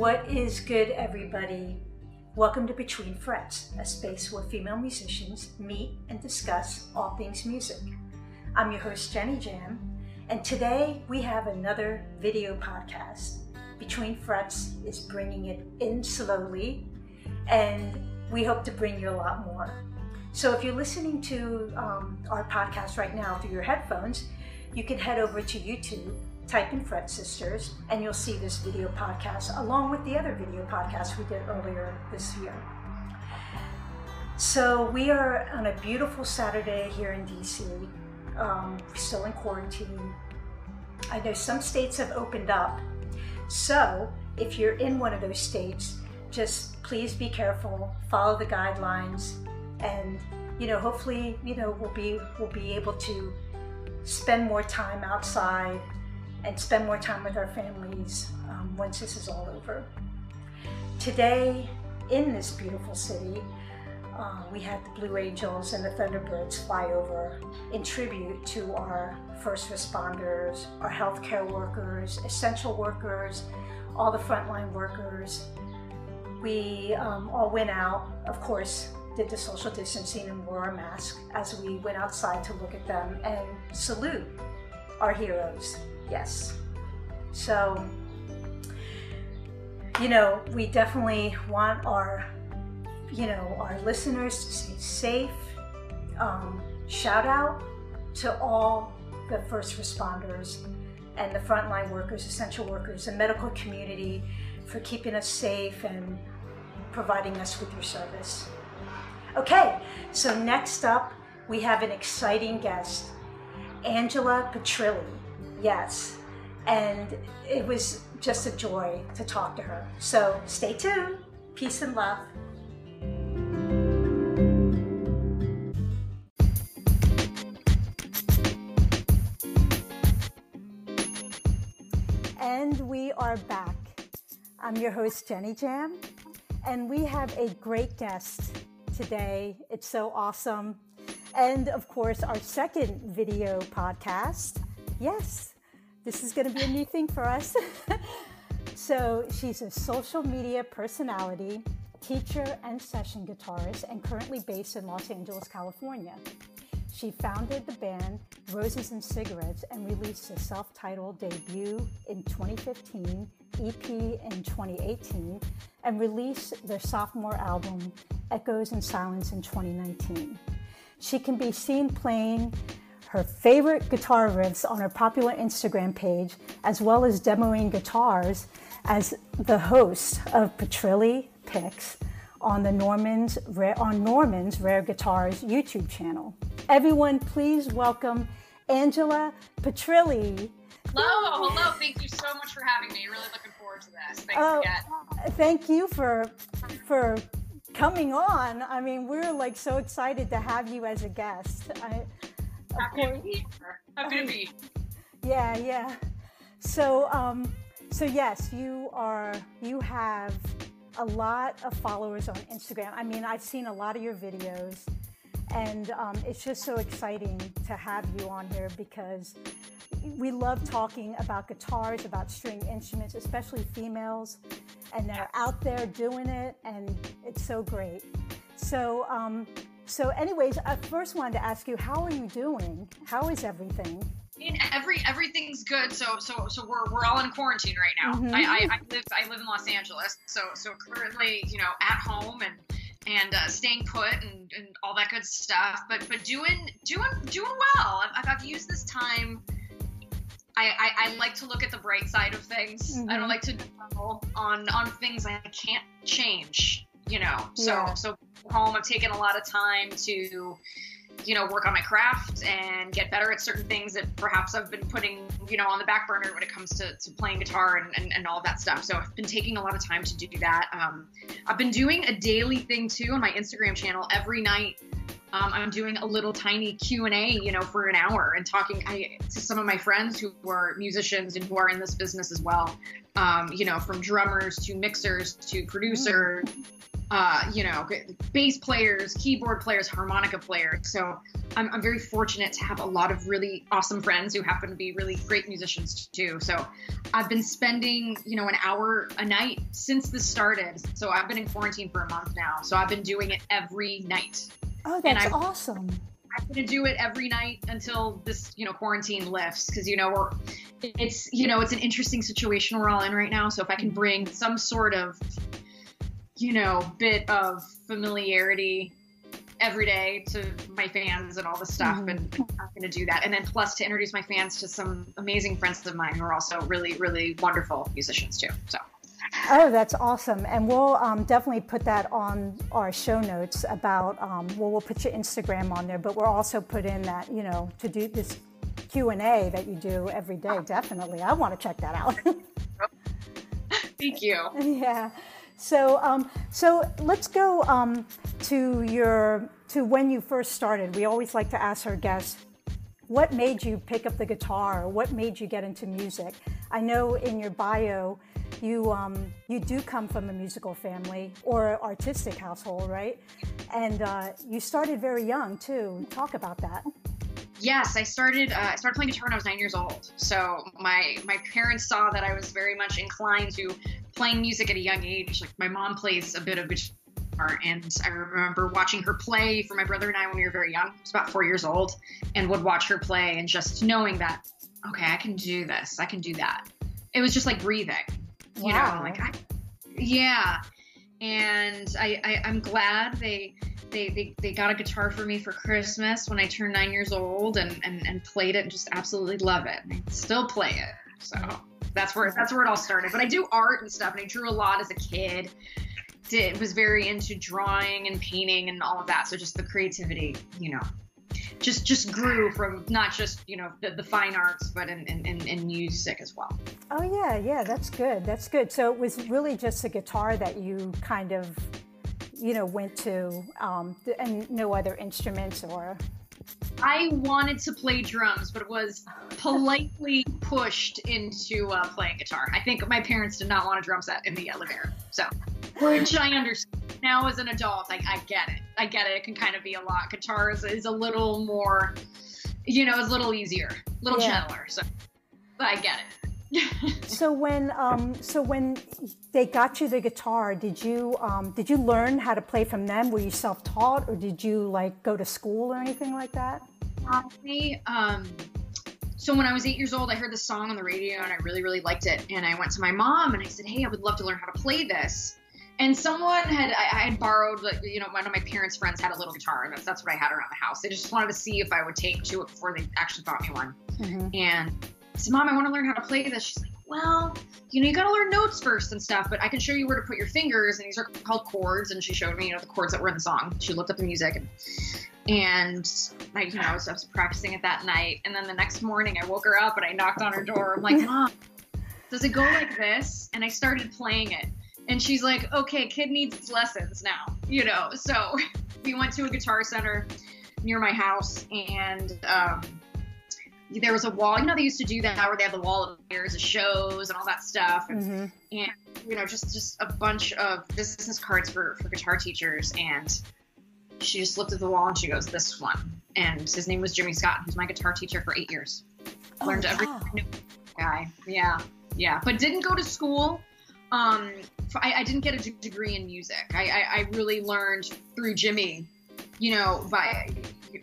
What is good, everybody? Welcome to Between Frets, a space where female musicians meet and discuss all things music. I'm your host, Jenny Jam, and today we have another video podcast. Between Frets is bringing it in slowly, and we hope to bring you a lot more. So if you're listening to um, our podcast right now through your headphones, you can head over to YouTube type in Fret Sisters, and you'll see this video podcast along with the other video podcasts we did earlier this year. So we are on a beautiful Saturday here in DC, um, still in quarantine. I know some states have opened up, so if you're in one of those states, just please be careful, follow the guidelines, and you know, hopefully, you know, we'll be we'll be able to spend more time outside and spend more time with our families um, once this is all over. Today, in this beautiful city, uh, we had the Blue Angels and the Thunderbirds fly over in tribute to our first responders, our healthcare workers, essential workers, all the frontline workers. We um, all went out, of course, did the social distancing and wore our mask as we went outside to look at them and salute our heroes. Yes. So, you know, we definitely want our, you know, our listeners to stay safe. Um, shout out to all the first responders and the frontline workers, essential workers, the medical community for keeping us safe and providing us with your service. Okay, so next up, we have an exciting guest, Angela Petrilli. Yes. And it was just a joy to talk to her. So stay tuned. Peace and love. And we are back. I'm your host, Jenny Jam, and we have a great guest today. It's so awesome. And of course, our second video podcast yes, this is going to be a new thing for us. so she's a social media personality, teacher, and session guitarist, and currently based in Los Angeles, California. She founded the band Roses and Cigarettes and released a self titled debut in 2015, EP in 2018, and released their sophomore album, Echoes and Silence, in 2019. She can be seen playing her favorite guitar riffs on her popular Instagram page, as well as demoing guitars as the host of Petrilli Picks on the Norman's on Norman's Rare Guitars YouTube channel. Everyone, please welcome Angela Petrilli. Hello, hello. Thank you so much for having me. Really looking forward to this. Thanks uh, again. Thank you for for coming on. I mean, we're like so excited to have you as a guest. I, Happy to be here. Happy to be. Yeah, yeah. So, um, so yes, you are. You have a lot of followers on Instagram. I mean, I've seen a lot of your videos, and um, it's just so exciting to have you on here because we love talking about guitars, about string instruments, especially females, and they're out there doing it, and it's so great. So, um, so, anyways, I first wanted to ask you, how are you doing? How is everything? In every everything's good. So so so we're, we're all in quarantine right now. Mm-hmm. I, I, I, live I live in Los Angeles. So so currently you know at home and and uh, staying put and, and all that good stuff. But but doing doing doing well. I've, I've used this time. I, I, I, like to look at the bright side of things. Mm-hmm. I don't mm-hmm. like to dwell on on things I can't change you know. So yeah. so home, I've taken a lot of time to you know work on my craft and get better at certain things that perhaps I've been putting you know on the back burner when it comes to, to playing guitar and, and, and all that stuff. So I've been taking a lot of time to do that. Um, I've been doing a daily thing too on my Instagram channel every night. Um, I'm doing a little tiny Q and A, you know, for an hour and talking I, to some of my friends who are musicians and who are in this business as well. Um, you know, from drummers to mixers to producers. Uh, you know, bass players, keyboard players, harmonica players. So I'm, I'm, very fortunate to have a lot of really awesome friends who happen to be really great musicians too. So I've been spending, you know, an hour a night since this started. So I've been in quarantine for a month now. So I've been doing it every night. Oh, that's I, awesome. I'm to do it every night until this, you know, quarantine lifts because, you know, we're, it's, you know, it's an interesting situation we're all in right now. So if I can bring some sort of you know, bit of familiarity every day to my fans and all the stuff mm-hmm. and i'm going to do that and then plus to introduce my fans to some amazing friends of mine who are also really really wonderful musicians too so Oh, that's awesome. And we'll um, definitely put that on our show notes about, um, well, we'll put your Instagram on there, but we'll also put in that, you know, to do this Q&A that you do every day. Definitely. I want to check that out. Thank you. Yeah. So, um, so let's go um, to your to when you first started. We always like to ask our guests, what made you pick up the guitar? What made you get into music? I know in your bio, you um, you do come from a musical family or artistic household, right? And uh, you started very young too. Talk about that. Yes, I started. Uh, I started playing guitar when I was nine years old. So my my parents saw that I was very much inclined to playing music at a young age. Like my mom plays a bit of guitar, and I remember watching her play for my brother and I when we were very young. I was about four years old, and would watch her play, and just knowing that, okay, I can do this, I can do that. It was just like breathing, you wow. know, like I, yeah. And I, I I'm glad they they, they, they got a guitar for me for Christmas when I turned nine years old and, and, and played it and just absolutely love it. I still play it. So that's where that's where it all started. But I do art and stuff, and I drew a lot as a kid. Did was very into drawing and painting and all of that. So just the creativity, you know, just just grew from not just you know the, the fine arts, but in, in, in, in music as well. Oh yeah, yeah, that's good. That's good. So it was really just the guitar that you kind of you know went to, um, and no other instruments or I wanted to play drums, but was politely pushed into uh, playing guitar. I think my parents did not want a drum set in the elevator. So, which I understand now as an adult. I, I get it. I get it. It can kind of be a lot. Guitar is, is a little more, you know, it's a little easier, a little yeah. gentler. So, but I get it. so when um, so when they got you the guitar, did you um, did you learn how to play from them? Were you self taught, or did you like go to school or anything like that? Honestly, um, so when I was eight years old, I heard the song on the radio and I really really liked it. And I went to my mom and I said, "Hey, I would love to learn how to play this." And someone had I, I had borrowed, like, you know, one of my parents' friends had a little guitar, and that's, that's what I had around the house. They just wanted to see if I would take to it before they actually bought me one. Mm-hmm. And said, Mom, I want to learn how to play this. She's like, Well, you know, you got to learn notes first and stuff, but I can show you where to put your fingers. And these are called chords. And she showed me, you know, the chords that were in the song. She looked up the music and, and I, you know, I was, I was practicing it that night. And then the next morning I woke her up and I knocked on her door. I'm like, Mom, does it go like this? And I started playing it. And she's like, okay, kid needs lessons now, you know? So we went to a guitar center near my house and, um, there was a wall. You know, they used to do that where they have the wall of years of shows and all that stuff, and, mm-hmm. and you know, just just a bunch of business cards for for guitar teachers. And she just looked at the wall and she goes, "This one." And his name was Jimmy Scott. He was my guitar teacher for eight years. Oh, Learned wow. every guy. Yeah, yeah, but didn't go to school. Um, I, I didn't get a degree in music. I, I, I really learned through Jimmy you know, by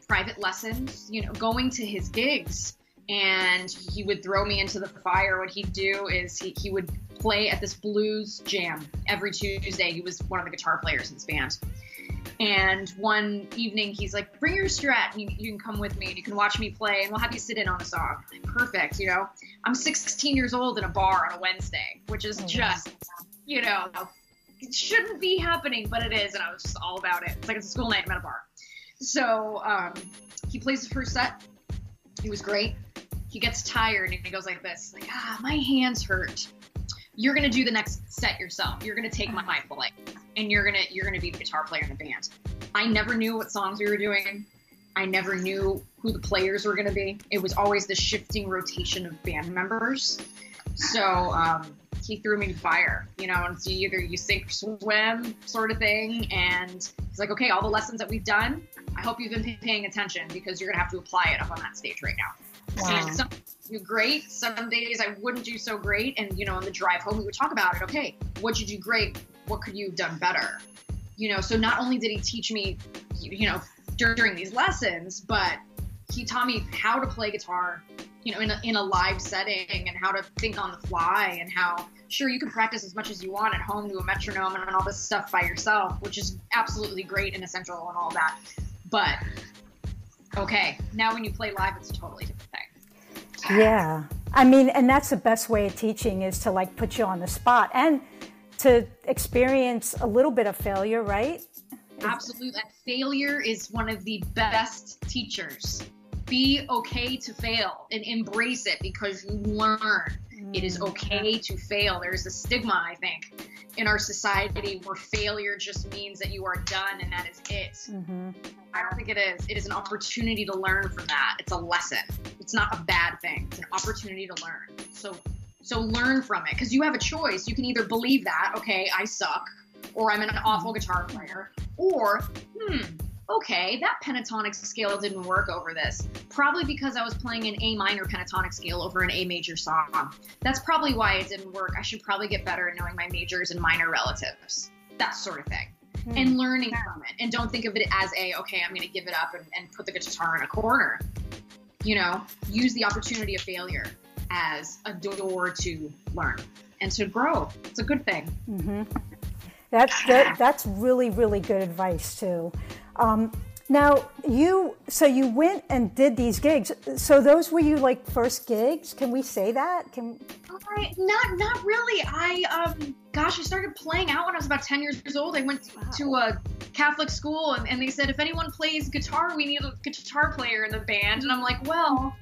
private lessons, you know, going to his gigs. And he would throw me into the fire. What he'd do is he, he would play at this blues jam every Tuesday. He was one of the guitar players in his band. And one evening, he's like, "Bring your Strat, and you, you, can come with me, and you can watch me play, and we'll have you sit in on a song." Like, Perfect, you know. I'm 16 years old in a bar on a Wednesday, which is oh, just, you know, it shouldn't be happening, but it is, and I was just all about it. It's like it's a school night. I'm at a bar. So um, he plays the first set. He was great. He gets tired and he goes like this, like, ah, my hands hurt. You're gonna do the next set yourself. You're gonna take my play, and you're gonna you're gonna be the guitar player in the band. I never knew what songs we were doing. I never knew who the players were gonna be. It was always the shifting rotation of band members. So um, he threw me fire, you know, and so either you sink or swim sort of thing. And he's like, okay, all the lessons that we've done, I hope you've been paying attention because you're gonna have to apply it up on that stage right now. Wow. Some do great, some days I wouldn't do so great. And you know, on the drive home, we would talk about it. Okay, what did you do great? What could you have done better? You know, so not only did he teach me, you know, during these lessons, but he taught me how to play guitar you know, in a, in a live setting and how to think on the fly and how sure you can practice as much as you want at home to a metronome and all this stuff by yourself, which is absolutely great and essential and all that. But okay, now when you play live, it's a totally different thing. Yeah. I mean, and that's the best way of teaching is to like put you on the spot and to experience a little bit of failure, right? Absolutely. Failure is one of the best teachers be okay to fail and embrace it because you learn. It is mm. okay to fail. There's a stigma, I think, in our society where failure just means that you are done and that is it. Mm-hmm. I don't think it is. It is an opportunity to learn from that. It's a lesson. It's not a bad thing. It's an opportunity to learn. So so learn from it because you have a choice. You can either believe that, okay, I suck, or I'm an awful guitar player, or hmm, okay, that pentatonic scale didn't work over this. Probably because I was playing an A minor pentatonic scale over an A major song. That's probably why it didn't work. I should probably get better at knowing my majors and minor relatives. That sort of thing. Hmm. And learning from it. And don't think of it as a, okay, I'm going to give it up and, and put the guitar in a corner. You know, use the opportunity of failure as a door to learn and to grow. It's a good thing. Mm-hmm. That's that, that's really really good advice too. Um, now you so you went and did these gigs. So those were you like first gigs? Can we say that? Can I, not not really. I um gosh, I started playing out when I was about ten years old. I went wow. to a Catholic school and, and they said if anyone plays guitar, we need a guitar player in the band. And I'm like, well,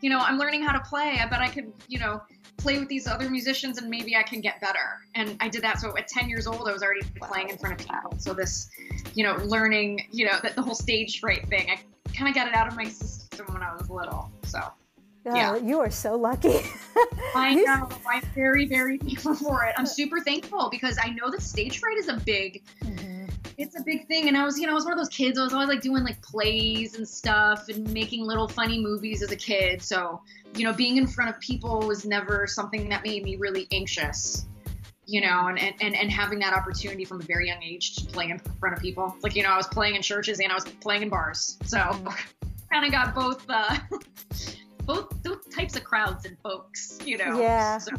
you know, I'm learning how to play. I bet I could, you know, play with these other musicians and maybe I can get better. And I did that. So at 10 years old, I was already playing in front of people. So this, you know, learning, you know, that the whole stage fright thing, I kind of got it out of my system when I was little. So. yeah. you are so lucky. I know. I'm very, very thankful for it. I'm super thankful because I know that stage fright is a big, mm-hmm it's a big thing. And I was, you know, I was one of those kids. I was always like doing like plays and stuff and making little funny movies as a kid. So, you know, being in front of people was never something that made me really anxious. You know, and, and, and having that opportunity from a very young age to play in front of people. Like, you know, I was playing in churches and I was playing in bars. So kind of got both uh both those types of crowds and folks, you know. Yeah. So,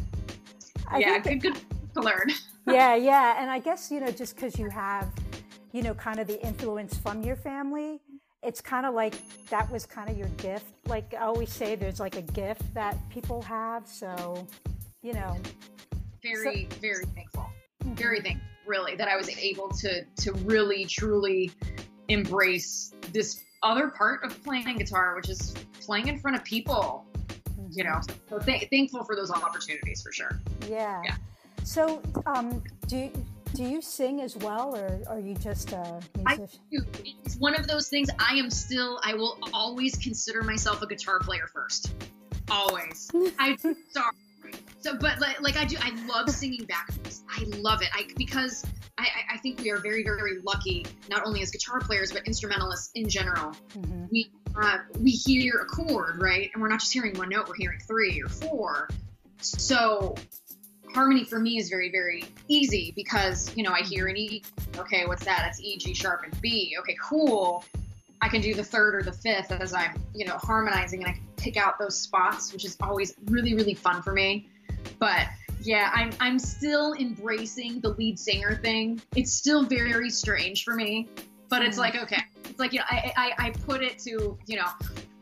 yeah, good, good to learn. yeah, yeah. And I guess, you know, just because you have you know, kind of the influence from your family. It's kind of like that was kind of your gift. Like I always say, there's like a gift that people have. So, you know, very, so, very thankful. Mm-hmm. Very thankful, really, that I was able to to really, truly embrace this other part of playing guitar, which is playing in front of people. Mm-hmm. You know, so th- thankful for those opportunities for sure. Yeah. Yeah. So, um, do you, do you sing as well, or are you just a musician? I do. It's one of those things. I am still. I will always consider myself a guitar player first. Always. I sorry. So, but like, like, I do. I love singing back. I love it. I because I, I think we are very, very lucky, not only as guitar players but instrumentalists in general. Mm-hmm. We uh, we hear a chord, right, and we're not just hearing one note. We're hearing three or four. So harmony for me is very very easy because you know I hear an E. Okay, what's that? That's E, G sharp, and B. Okay, cool. I can do the third or the fifth as I'm you know harmonizing, and I can pick out those spots, which is always really really fun for me. But yeah, I'm I'm still embracing the lead singer thing. It's still very strange for me, but it's mm. like okay, it's like you know I I, I put it to you know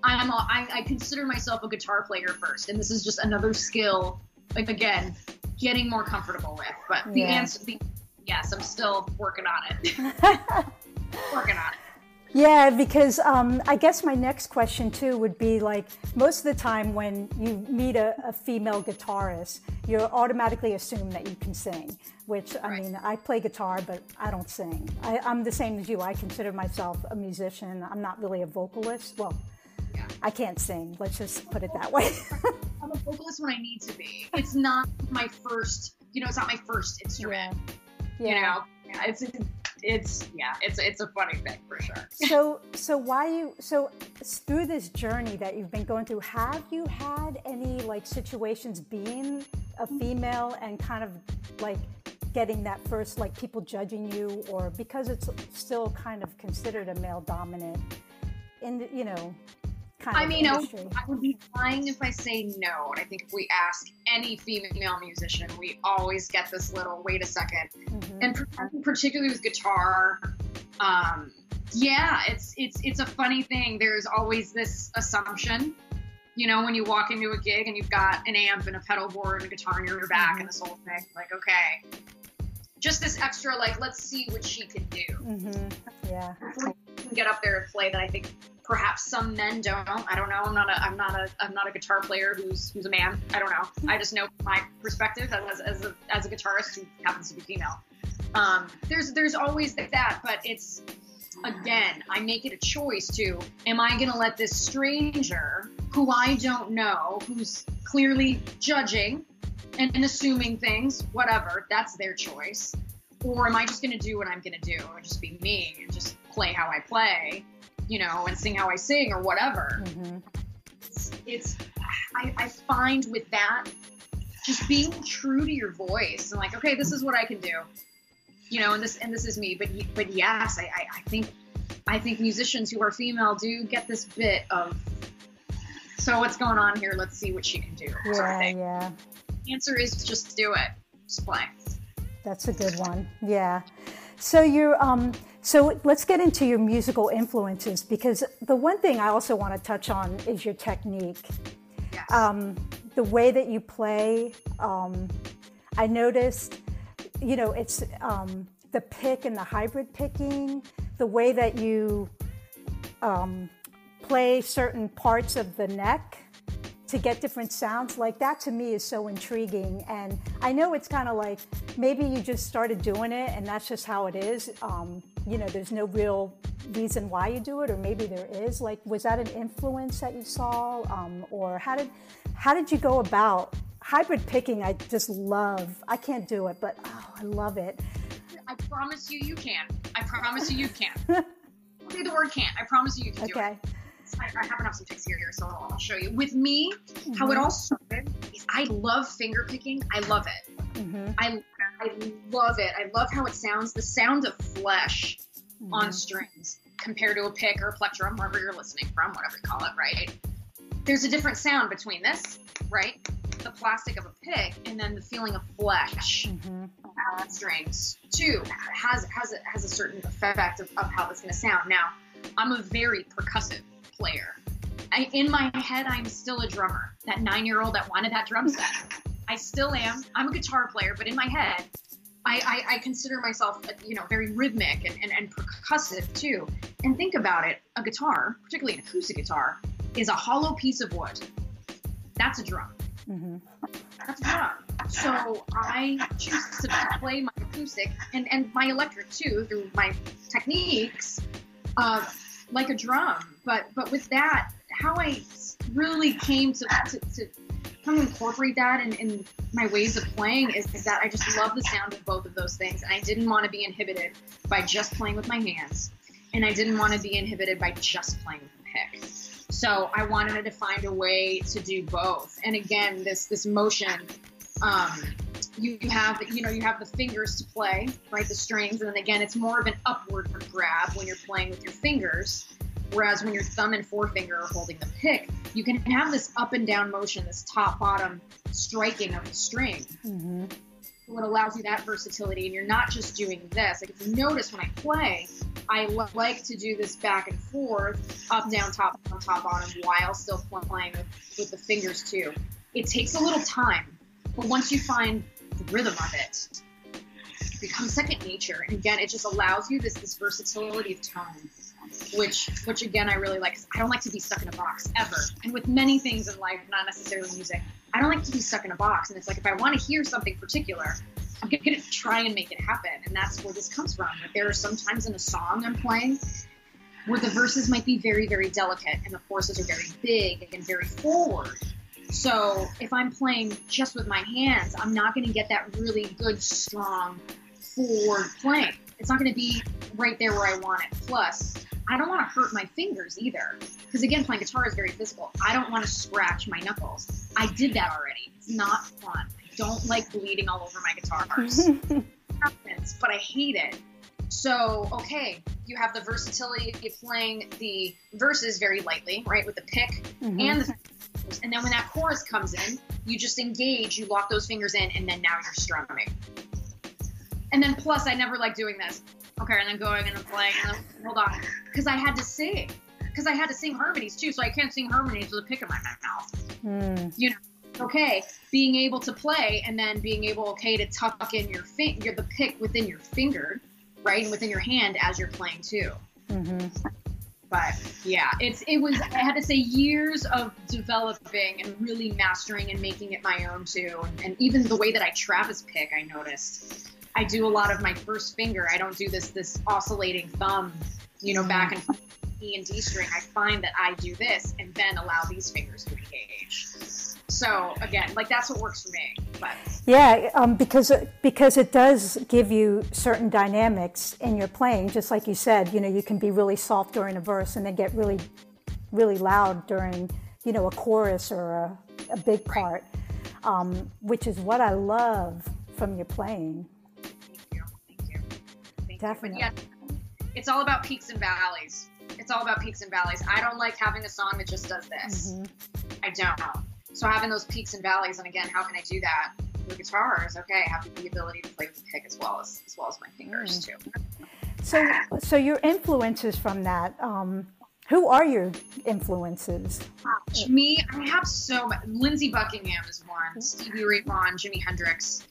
I'm a, I, I consider myself a guitar player first, and this is just another skill. Like again, getting more comfortable with. But the yeah. answer, the, yes, I'm still working on it. working on it. Yeah, because um, I guess my next question too would be like most of the time when you meet a, a female guitarist, you automatically assume that you can sing. Which I right. mean, I play guitar, but I don't sing. I, I'm the same as you. I consider myself a musician. I'm not really a vocalist. Well, yeah. I can't sing. Let's just put it that way. I'm a vocalist when I need to be. It's not my first, you know, it's not my first instrument. Yeah. yeah. You know, yeah, it's it's yeah, it's it's a funny thing for sure. So so why you so through this journey that you've been going through, have you had any like situations being a female and kind of like getting that first like people judging you or because it's still kind of considered a male dominant in the, you know I mean, I would be lying if I say no. And I think if we ask any female musician, we always get this little wait a 2nd mm-hmm. and particularly with guitar. Um, yeah, it's it's it's a funny thing. There's always this assumption, you know, when you walk into a gig and you've got an amp and a pedal board and a guitar on your back mm-hmm. and this whole thing. Like, okay, just this extra, like, let's see what she can do. Mm-hmm. Yeah. You can get up there and play, that I think perhaps some men don't. I don't know. I'm not a I'm not a I'm not a guitar player who's who's a man. I don't know. I just know my perspective as as a as a guitarist who happens to be female. Um, there's there's always that, but it's again, I make it a choice to am I going to let this stranger who I don't know, who's clearly judging and, and assuming things, whatever, that's their choice. Or am I just going to do what I'm going to do and just be me and just play how I play? You know, and sing how I sing or whatever. Mm-hmm. It's, it's I, I find with that, just being true to your voice and like, okay, this is what I can do, you know, and this and this is me. But but yes, I, I, I think I think musicians who are female do get this bit of so what's going on here? Let's see what she can do. Yeah, sort of yeah. The answer is just do it. Just play. That's a good one. Yeah. So you're um so let's get into your musical influences because the one thing I also want to touch on is your technique. Yes. Um, the way that you play, um, I noticed, you know, it's um, the pick and the hybrid picking, the way that you um, play certain parts of the neck to get different sounds. Like that to me is so intriguing. And i know it's kind of like maybe you just started doing it and that's just how it is. Um, you know there's no real reason why you do it or maybe there is. Like was that an influence that you saw? Um, or how did how did you go about hybrid picking? I just love i can't do it but oh, i love it. I promise you you can. I promise you you can. Say the word can't. I promise you you can okay. do it I, I happen to have some pics here, so I'll show you. With me, mm-hmm. how it mm-hmm. all started is I love finger picking. I love it. Mm-hmm. I, I love it. I love how it sounds. The sound of flesh mm-hmm. on strings compared to a pick or a plectrum, wherever you're listening from, whatever you call it, right? There's a different sound between this, right? The plastic of a pick and then the feeling of flesh mm-hmm. on strings too has has a, has a certain effect of, of how it's going to sound. Now, I'm a very percussive player. I, in my head, I'm still a drummer. That nine year old that wanted that drum set. I still am. I'm a guitar player, but in my head, I, I, I consider myself, you know, very rhythmic and, and, and, percussive too. And think about it a guitar, particularly an acoustic guitar, is a hollow piece of wood. That's a drum. Mm-hmm. That's a drum. So I choose to play my acoustic and, and my electric too through my techniques. Uh, like a drum. But but with that, how I really came to, to, to come incorporate that in, in my ways of playing is, that I just love the sound of both of those things. And I didn't want to be inhibited by just playing with my hands. And I didn't want to be inhibited by just playing with a pick. So I wanted to find a way to do both. And again, this this motion um, you have you know you have the fingers to play right the strings and then again it's more of an upward grab when you're playing with your fingers whereas when your thumb and forefinger are holding the pick you can have this up and down motion this top bottom striking of the string. Mm-hmm. what allows you that versatility and you're not just doing this. Like if you notice when i play i like to do this back and forth up down top on top bottom while still playing with, with the fingers too. It takes a little time but once you find the rhythm of it, it becomes second nature. And again, it just allows you this this versatility of tone, which which again I really like. I don't like to be stuck in a box ever. And with many things in life, not necessarily music, I don't like to be stuck in a box. And it's like if I want to hear something particular, I'm gonna try and make it happen. And that's where this comes from. Like there are sometimes in a song I'm playing where the verses might be very, very delicate and the choruses are very big and very forward So if I'm playing just with my hands, I'm not going to get that really good, strong forward playing. It's not going to be right there where I want it. Plus, I don't want to hurt my fingers either. Because again, playing guitar is very physical. I don't want to scratch my knuckles. I did that already. It's not fun. I don't like bleeding all over my guitars. happens, but I hate it. So, okay, you have the versatility of playing the verses very lightly, right, with the pick mm-hmm. and the and then when that chorus comes in, you just engage, you lock those fingers in, and then now you're strumming. And then plus, I never like doing this. Okay, and then going and then playing, and then, hold on, because I had to sing, because I had to sing harmonies too, so I can't sing harmonies with a pick in my mouth. Mm. You know, okay, being able to play and then being able, okay, to tuck in your finger, the pick within your finger, right, and within your hand as you're playing too. Mm-hmm. But yeah, it's it was I had to say years of developing and really mastering and making it my own too, and, even the way that I Travis pick, I noticed. I do a lot of my first finger. I don't do this this oscillating thumb, you know, back and forth E and D string. I find that I do this and then allow these fingers to engage. So again, like that's what works for me. But yeah, um, because because it does give you certain dynamics in your playing. Just like you said, you know, you can be really soft during a verse and then get really, really loud during you know a chorus or a, a big part, um, which is what I love from your playing. Thank you, thank you, thank Definitely. You. Yeah, it's all about peaks and valleys. It's all about peaks and valleys. I don't like having a song that just does this. Mm-hmm. I don't. So having those peaks and valleys, and again, how can I do that with guitars? Okay, I have the ability to play with the pick as well as as well as my fingers mm. too. So, so your influences from that. Um, who are your influences? Gosh, me, I have so much. Lindsey Buckingham is one. Stevie Ray Vaughan, Jimi Hendrix.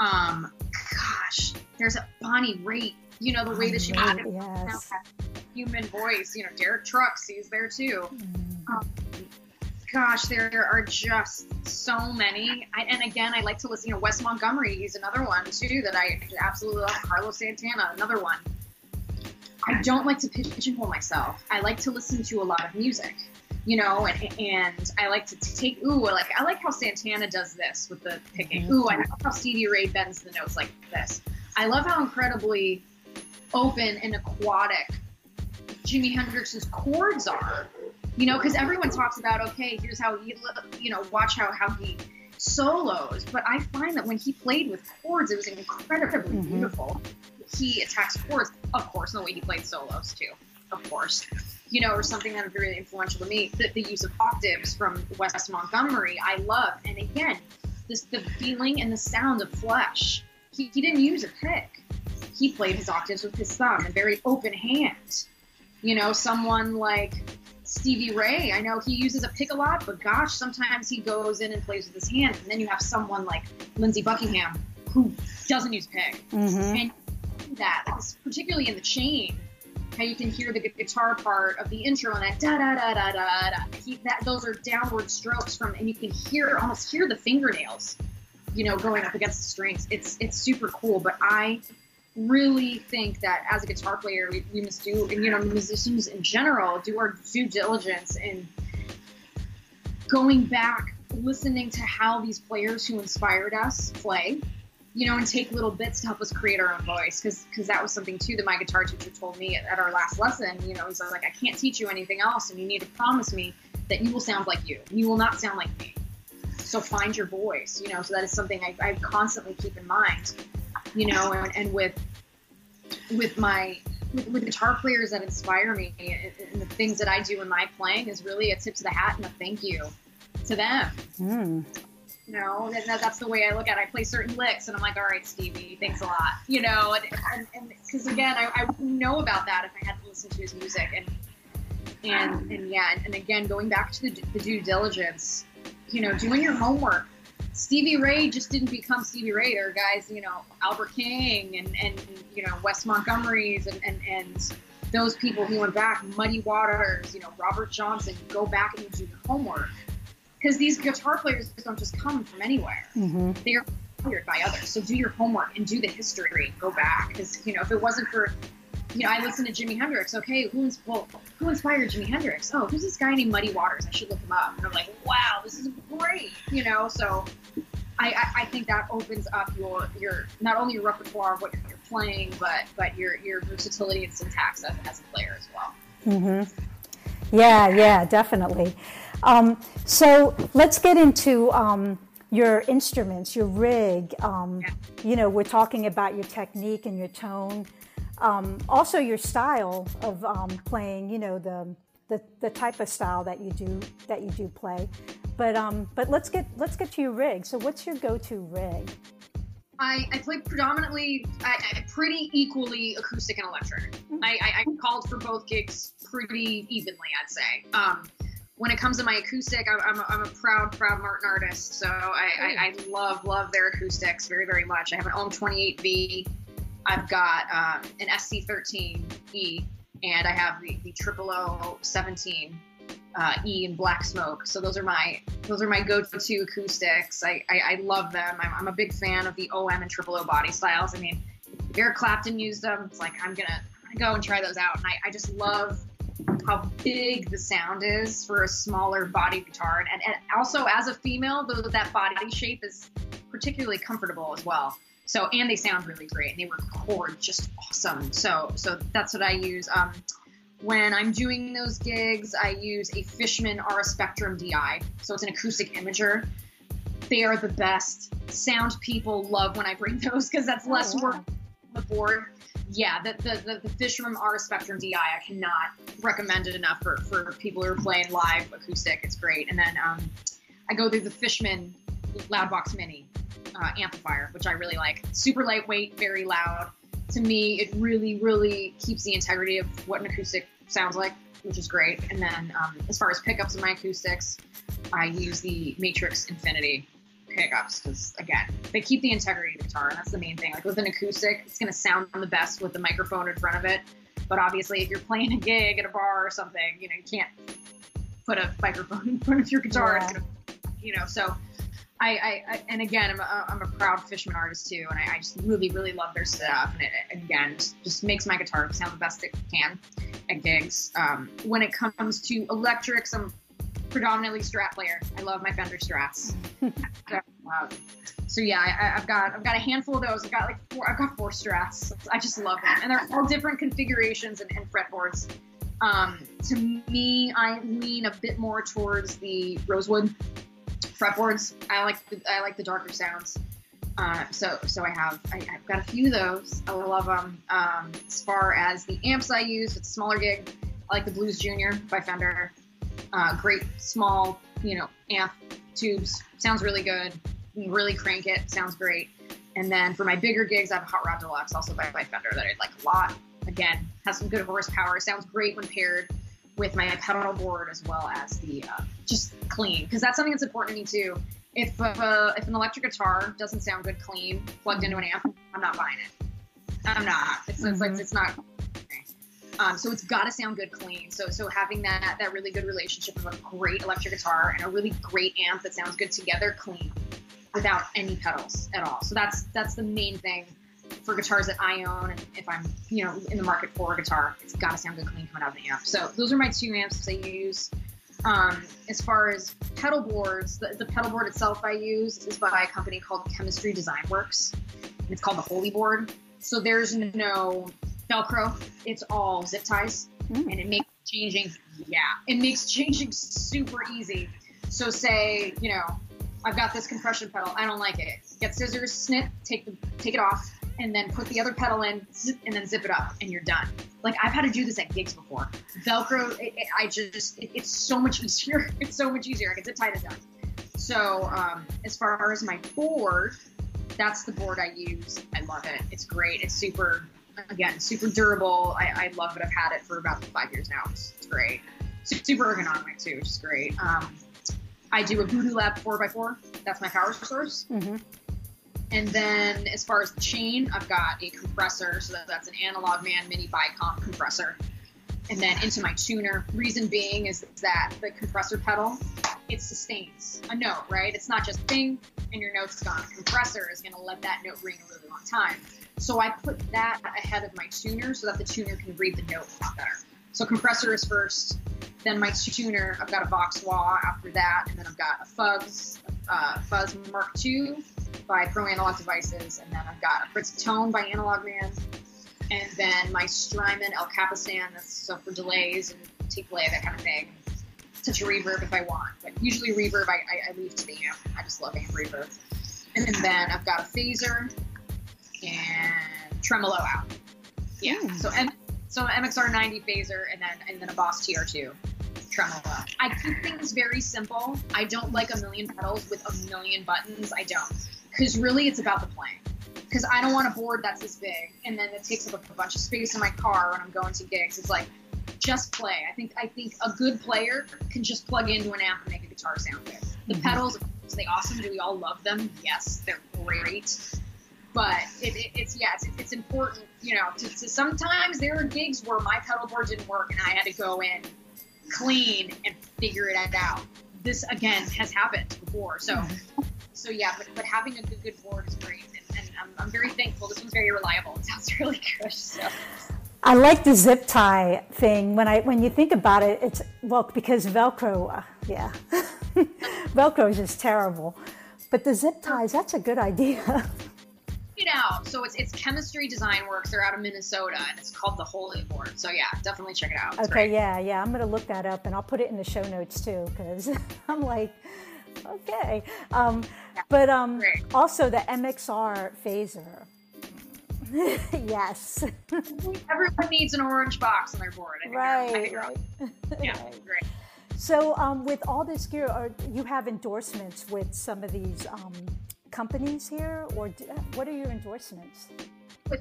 Um, gosh, there's a Bonnie Raitt. You know the way that she yes. Human voice. You know Derek Trucks, he's there too. Um, gosh, there are just so many. I, and again, I like to listen. You know, Wes Montgomery, he's another one too that I absolutely love. Carlos Santana, another one. I don't like to pigeonhole myself. I like to listen to a lot of music, you know, and, and I like to take. Ooh, like I like how Santana does this with the picking. Ooh, I love how Stevie Ray bends the notes like this. I love how incredibly open and aquatic Jimi Hendrix's chords are you know, because everyone talks about, okay, here's how he, you know, watch how how he solos. But I find that when he played with chords, it was incredibly mm-hmm. beautiful. He attacks chords, of course, in the way he played solos too, of course. You know, or something that was really influential to me, the, the use of octaves from Wes Montgomery, I love. And again, this the feeling and the sound of flesh. He, he didn't use a pick. He played his octaves with his thumb and very open hand. You know, someone like Stevie Ray. I know he uses a pick a lot, but gosh, sometimes he goes in and plays with his hand. And then you have someone like Lindsey Buckingham who doesn't use pick. Mm-hmm. And that, particularly in the chain, how you can hear the guitar part of the intro and that da da da da da da. He, that those are downward strokes from, and you can hear almost hear the fingernails, you know, going up against the strings. It's it's super cool. But I really think that as a guitar player, we, we must do, and you know, musicians in general, do our due diligence in going back, listening to how these players who inspired us play, you know, and take little bits to help us create our own voice. Because because that was something too that my guitar teacher told me at, at our last lesson. You know, he's like, I can't teach you anything else, and you need to promise me that you will sound like you. You will not sound like me. So find your voice. You know, so that is something I, I constantly keep in mind you know, and, and with with my with, with, guitar players that inspire me and the things that I do in my playing is really a tip to the hat and a thank you to them. Mm. You know, and that, that's the way I look at it. I play certain licks and I'm like, all right, Stevie, thanks a lot. You know, and because again, I, I wouldn't know about that if I had to listen to his music. And and and yeah, and again, going back to the, the due diligence, you know, doing your homework, Stevie Ray just didn't become Stevie Ray. There are guys, you know, Albert King and, and you know, Wes Montgomery's and, and, and those people who went back, Muddy Waters, you know, Robert Johnson, go back and do your homework. Because these guitar players don't just come from anywhere. Mm-hmm. They are inspired by others. So do your homework and do the history. Go back. Because, you know, if it wasn't for you know, I listen to Jimi Hendrix. Okay, who, well, who inspired Jimi Hendrix? Oh, who's this guy named Muddy Waters? I should look him up. And I'm like, wow, this is great. You know, so I, I, I think that opens up your your not only your repertoire of what you're playing, but but your your versatility and syntax as, as a player as well. Mm-hmm. Yeah, yeah, definitely. Um, so let's get into um, your instruments, your rig. Um, yeah. You know, we're talking about your technique and your tone. Um, also, your style of um, playing. You know, the, the the type of style that you do that you do play. But um, but let's get let's get to your rig. So, what's your go-to rig? I, I play predominantly, I, I, pretty equally acoustic and electric. Mm-hmm. I, I, I, called for both gigs pretty evenly, I'd say. Um, when it comes to my acoustic, I'm, I'm, a, I'm a proud, proud Martin artist. So I, I, I, love, love their acoustics very, very much. I have an OM 28V. I've got um, an SC13E, and I have the, the Triple O 17 uh, E and Black Smoke. So those are my those are my go-to acoustics. I, I, I love them. I'm, I'm, a big fan of the OM and Triple O body styles. I mean, Eric Clapton used them. It's like I'm gonna, I'm gonna go and try those out. And I, I just love how big the sound is for a smaller body guitar. And, and also as a female, though that body shape is particularly comfortable as well. So and they sound really great and they record just awesome. So so that's what I use. Um, when I'm doing those gigs, I use a Fishman Aura Spectrum DI. So it's an acoustic imager. They are the best. Sound people love when I bring those because that's less oh, work on the board yeah, the, the, the, the Fishman Aura Spectrum DI, I cannot recommend it enough for, for people who are playing live acoustic. It's great. And then um, I go through the Fishman Loudbox Mini uh, amplifier, which I really like. Super lightweight, very loud. To me, it really, really keeps the integrity of what an acoustic sounds like, which is great. And then um, as far as pickups in my acoustics, I use the Matrix Infinity pickups because again they keep the integrity of the guitar and that's the main thing like with an acoustic it's going to sound the best with the microphone in front of it but obviously if you're playing a gig at a bar or something you know you can't put a microphone in front of your guitar yeah. you know so I, I, I, and again I'm a, I'm a proud Fishman artist too and I, I just really really love their stuff and it again just, just makes my guitar sound the best it can at gigs um, when it comes to electrics I'm predominantly Strat player. I love my Fender Strats. so, um, so, yeah, I, have got I've got a handful of those. I've got like four. I've got four Strats. I just love them, and they're all different configurations and, and fretboards. Um, to me, I lean a bit more towards the Rosewood fretboards. I like the, I like the darker sounds. Uh, so so I have I, have got a few of those. I love them. Um, as far as the amps I use, it's a smaller gig. I like the Blues Junior by Fender uh, great small, you know, amp tubes. Sounds really good. Really crank it. Sounds great. And then for my bigger gigs, I have a Hot Rod Deluxe, also by, by Fender, that I like a lot. Again, has some good horsepower. Sounds great when paired with my pedal board as well as the uh, just clean because that's something that's important to me too. If uh, if an electric guitar doesn't sound good clean plugged into an amp, I'm not buying it. I'm not. It's, mm-hmm. it's like it's not um, so it's got to sound good clean. So so having that that really good relationship of a great electric guitar and a really great amp that sounds good together clean without any pedals at all. So that's that's the main thing for guitars that I own and if I'm, you know, in the market for a guitar, it's got to sound good clean coming out of the amp. So those are my two amps that I use. Um, as far as pedal boards, the, the pedal board itself I use is by a company called Chemistry Design Werks. It's called the Holey Board. So there's no Velcro. It's all zip ties, mm. and it makes changing. Yeah, it makes changing super easy. So say you know, I've got this compression pedal. I don't like it. Get scissors, snip, take the take it off, and then put the other pedal in, zip, and then zip it up, and you're done. Like I've had to do this at gigs before. Velcro, it, it, I just it, it's so much easier. It's so much easier. I can zip tie it done. So um, as far as my board, that's the board I use. I love it. It's great. It's super again, super durable. I, I love it. I've had it for about five years now. It's, it's great. Super ergonomic too, which is great. Um, I do a Voodoo Lab 4x4. That's my power source. Mm-hmm. And then as far as the chain, I've got a compressor. So that, that's an Analog Man Mini Bicomp compressor. And then into my tuner. Reason being is that the compressor pedal it sustains a note, right? It's not just ding and your note's gone. A compressor is going to let that note ring a really long time. So I put that ahead of my tuner so that the tuner can read the note a lot better. So compressor is first, then my tuner. I've got a Vox Wah after that, and then I've got a Fuzz, uh, Fuzz Mark II by Pro Analog Devices, and then I've got a Fritz Tone by Analog Man, and then my Strymon El Capistan, that's so for delays and tape delay, that kind of thing. Touch a reverb if I want, but usually reverb I, I, I leave to the amp. I just love amp reverb. And then I've got a phaser and tremolo out. Yeah. Mm. So M- so MXR 90 phaser and then and then a Boss TR2 tremolo. I keep things very simple. I don't like a million pedals with a million buttons. I don't, because really it's about the playing because I don't want a board that's this big and then it takes up a bunch of space in my car when I'm going to gigs. It's like just play. I think I think a good player can just plug into an amp and make a guitar sound good. The mm-hmm. pedals, are they awesome? Do we all love them? Yes, they're great. But it, it, it's yeah, it's, it's important. You know, to, to sometimes there are gigs where my pedal board didn't work and I had to go in clean and figure it out. This again has happened before, so mm-hmm. So yeah. But, but having a good, good board is great, and, and I'm, I'm very thankful. This one's very reliable. It sounds really good. So. I like the zip tie thing. When I when you think about it, it's well because Velcro, uh, yeah, Velcro is just terrible. But the zip ties, that's a good idea. it out. So it's it's Chemistry Design Werks. They're out of Minnesota, and it's called the Holey Board. So yeah, definitely check it out. It's okay, great. yeah, yeah. I'm gonna look that up, and I'll put it in the show notes too, because I'm like, okay. Um, yeah, but um, also the MXR phaser. yes. Everyone needs an orange box on their board. right, right. Yeah, right. great. So, um, with all this gear, are, you have endorsements with some of these um, companies here, or do, what are your endorsements?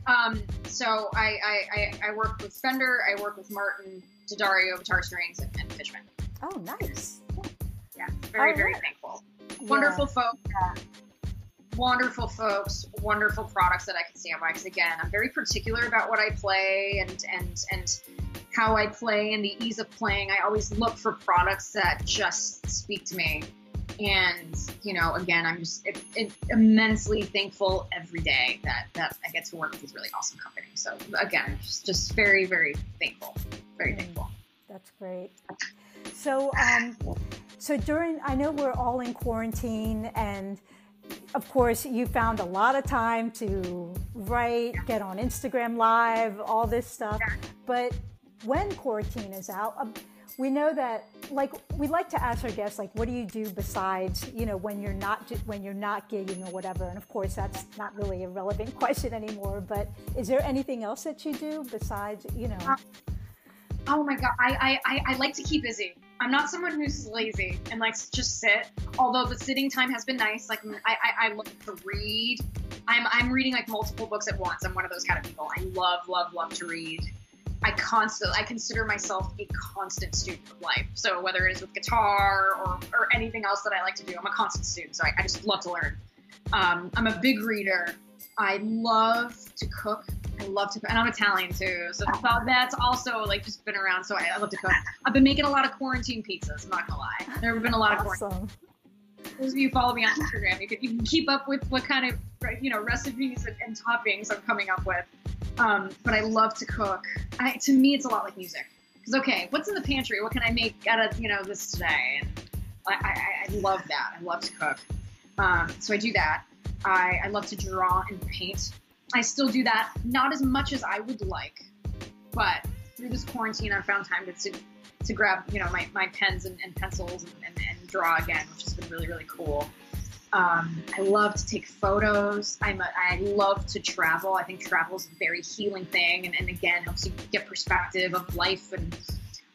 Um, so I, I, I, work with Fender, I work with Martin, D'Addario Guitar Strings, and, and Fishman. Oh, nice. Yeah, very, very thankful. Yeah. Wonderful folks wonderful folks, wonderful products that I can stand by. Because again, I'm very particular about what I play and and and how I play and the ease of playing. I always look for products that just speak to me. And you know, again, I'm just it, it, immensely thankful every day that that I get to work with these really awesome companies. So again, just just very very thankful, very mm, thankful. That's great. So um, so during I know we're all in quarantine and of course, you found a lot of time to write, get on Instagram Live, all this stuff. But when quarantine is out, um, we know that like we like to ask our guests like what do you do besides you know when you're not when you're not gigging or whatever? And of course that's not really a relevant question anymore but is there anything else that you do besides you know? Oh my god I, I i like to keep busy I'm not someone who's lazy and likes to just sit. Although the sitting time has been nice. Like I, I, I love to read. I'm, I'm reading like multiple books at once. I'm one of those kind of people. I love, love, love to read. I constantly, I consider myself a constant student of life. So whether it is with guitar or, or anything else that I like to do, I'm a constant student. So I, I just love to learn. Um, I'm a big reader. I love to cook. I love to, cook, and I'm Italian too, so that's also like just been around. So I, I love to cook. I've been making a lot of quarantine pizzas. I'm not gonna lie. There have been a lot of quarantine. Those of you follow me on Instagram, you can you can keep up with what kind of you know recipes and, and toppings I'm coming up with. Um, but I love to cook. I, to me, it's a lot like music. Because okay, what's in the pantry? What can I make out of you know this today? And I, I, I love that. I love to cook. Um, so I do that. I, I love to draw and paint. I still do that, not as much as I would like, but through this quarantine, I've found time to, to, to grab, you know, my, my pens and, and pencils and, and, and, draw again, which has been really, really cool. Um, I love to take photos. I'm a, I love to travel. I think travel is a very healing thing, and, and again helps you get perspective of life and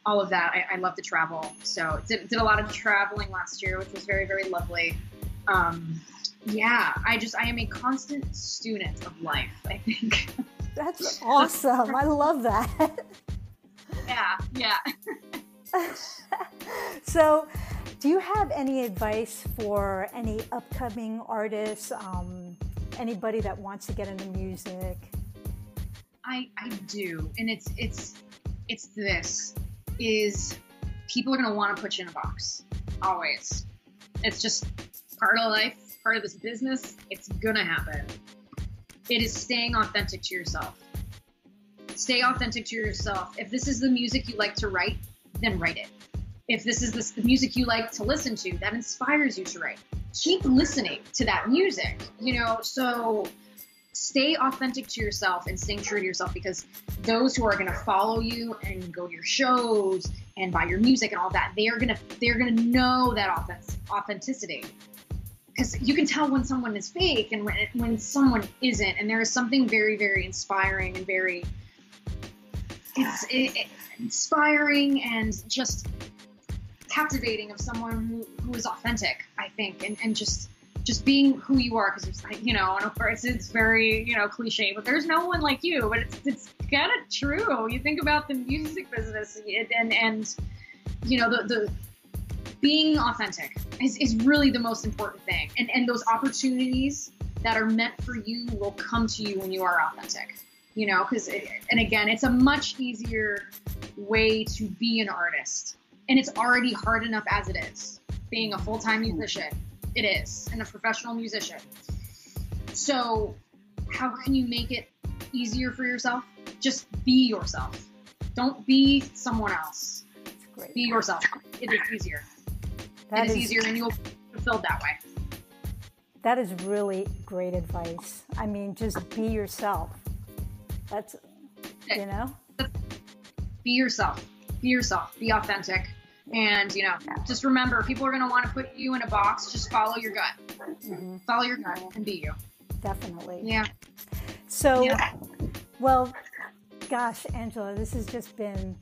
all of that. I, I love to travel, so did, did a lot of traveling last year, which was very, very lovely. Um, yeah, I just I am a constant student of life. I think that's awesome. I love that. Yeah, yeah. so, do you have any advice for any upcoming artists? Um, anybody that wants to get into music? I I do, and it's it's it's this is people are going to want to put you in a box always. It's just part of life, part of this business. It's gonna happen. It is staying authentic to yourself. Stay authentic to yourself. If this is the music you like to write, then write it. If this is the music you like to listen to that inspires you to write, keep listening to that music, you know? So stay authentic to yourself and staying true to yourself because those who are going to follow you and go to your shows and buy your music and all that, they are going to they're going to know that authenticity because you can tell when someone is fake and when, when someone isn't and there is something very very inspiring and very it's it, it, inspiring and just captivating of someone who, who is authentic i think and, and just just being who you are because it's like you know and of course it's very you know cliche but there's no one like you but it's, it's kind of true. You think about the music business and and you know the, the being authentic is, is really the most important thing. And, and those opportunities that are meant for you will come to you when you are authentic, you know, because, and again, it's a much easier way to be an artist. And it's already hard enough as it is being a full time musician. It is, and a professional musician. So, how can you make it easier for yourself? Just be yourself. Don't be someone else. Be yourself. It is easier. That is, is easier and you'll fulfilled that way. That is really great advice. I mean, just be yourself. That's, you know? Be yourself. Be yourself. Be authentic. And, you know, just remember people are going to want to put you in a box. Just follow your gut. Mm-hmm. Follow your gut and be you. Definitely. Yeah. So, yeah. well, gosh, Angela, this has just been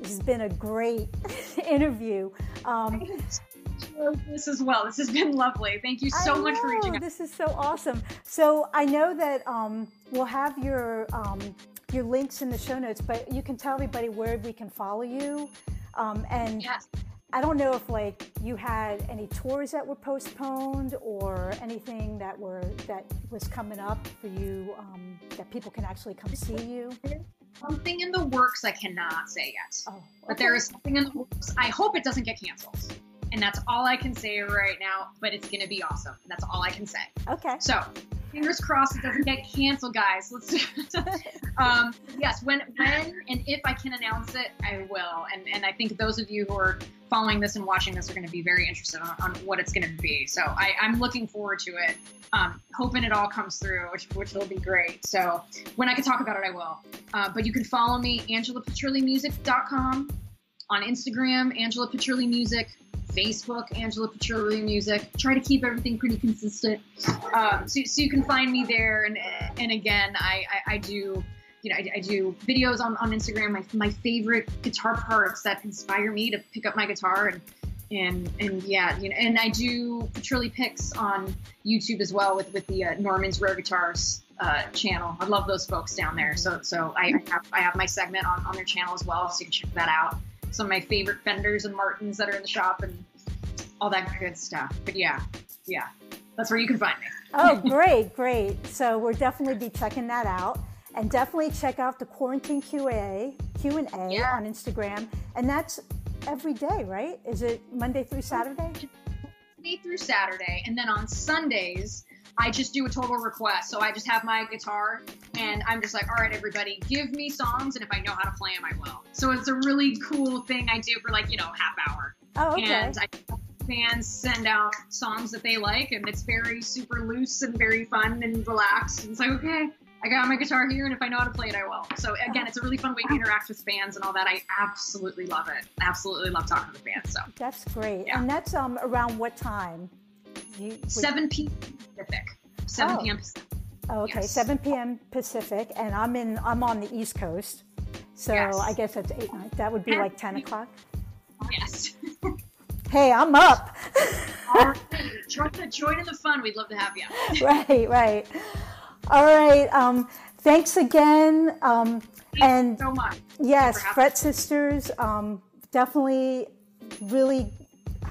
this has been a great interview. Um, this as well. This has been lovely. Thank you so much for reaching out. This is so awesome. So I know that um, we'll have your um, your links in the show notes, but you can tell everybody where we can follow you. Um, and yes. I don't know if like you had any tours that were postponed or anything that were that was coming up for you um, that people can actually come see you. Something in the works I cannot say yet, oh, okay. but there is something in the works. I hope it doesn't get canceled and that's all I can say right now. But it's gonna be awesome. That's all I can say. Okay. So fingers crossed it doesn't get canceled, guys. Let's. um, yes, when when and if I can announce it, I will. And and I think those of you who are following this and watching this are going to be very interested on, on what it's going to be. So I, I'm looking forward to it. Um, hoping it all comes through, which which will be great. So when I can talk about it, I will. Uh, but you can follow me, AngelaPetrillimusic.com on Instagram, Angela Petrilli Music Facebook, Angela Petrilli Music. Try to keep everything pretty consistent, um, so, so you can find me there. And and again, I, I, I do you know, I, I, do videos on, on Instagram, my, my favorite guitar parts that inspire me to pick up my guitar and, and, and yeah, you know, and I do Petrilli picks on YouTube as well with, with the uh, Norman's Rare Guitars uh, channel. I love those folks down there. So, so I have, I have my segment on, on their channel as well. So you can check that out some of my favorite Fenders and Martins that are in the shop and all that good stuff. But yeah, yeah, that's where you can find me. oh, great, great. So we'll definitely be checking that out. And definitely check out the Quarantine QA, Q&A yeah. on Instagram. And that's every day, right? Is it Monday through Saturday? Monday through Saturday. And then on Sundays, I just do a total request. So I just have my guitar and I'm just like, all right, everybody, give me songs. And if I know how to play them, I will. So it's a really cool thing I do for like, you know, half hour. Oh, okay. And I, fans send out songs that they like and it's very super loose and very fun and relaxed. And it's like, okay, I got my guitar here, and if I know how to play it, I will. So again, it's a really fun way to interact with fans and all that. I absolutely love it. Absolutely love talking to fans. So that's great. Yeah. And that's um around what time? You, 7 p.m. Pacific. 7 oh. p.m. Pacific. Oh, okay, yes. 7 p.m. Pacific, and I'm in. I'm on the East Coast, so yes. I guess that's eight. That would be like 10 o'clock. Yes. hey, I'm up. All right. Join, join in the fun. We'd love to have you. right, right. All right. Um, thanks again. Um, and so much. Yes, Fret Sisters. Um, definitely, really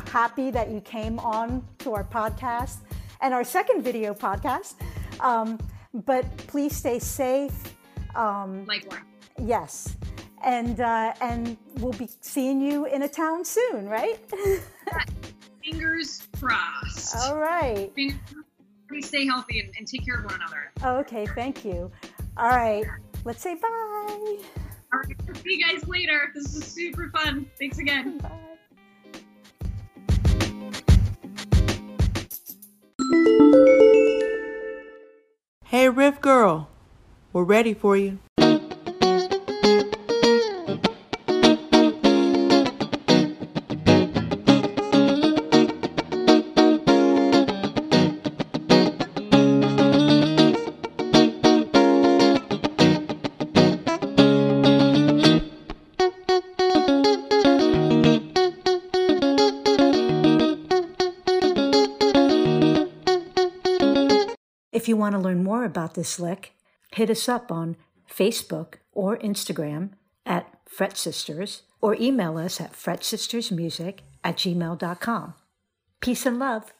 happy that you came on to our podcast and our second video podcast. Um, but please stay safe. Um, Likewise. Yes. And, uh, and we'll be seeing you in a town soon, right? fingers crossed. All right. Fingers, please stay healthy and, and, take care of one another. Okay, thank you. All right, let's say bye. All right, see you guys later. This is super fun. Thanks again. Bye. Hey, Riff Girl, we're ready for you. More about this lick, hit us up on Facebook or Instagram at Fret Sisters or email us at fretsistersmusic at gmail.com. Peace and love.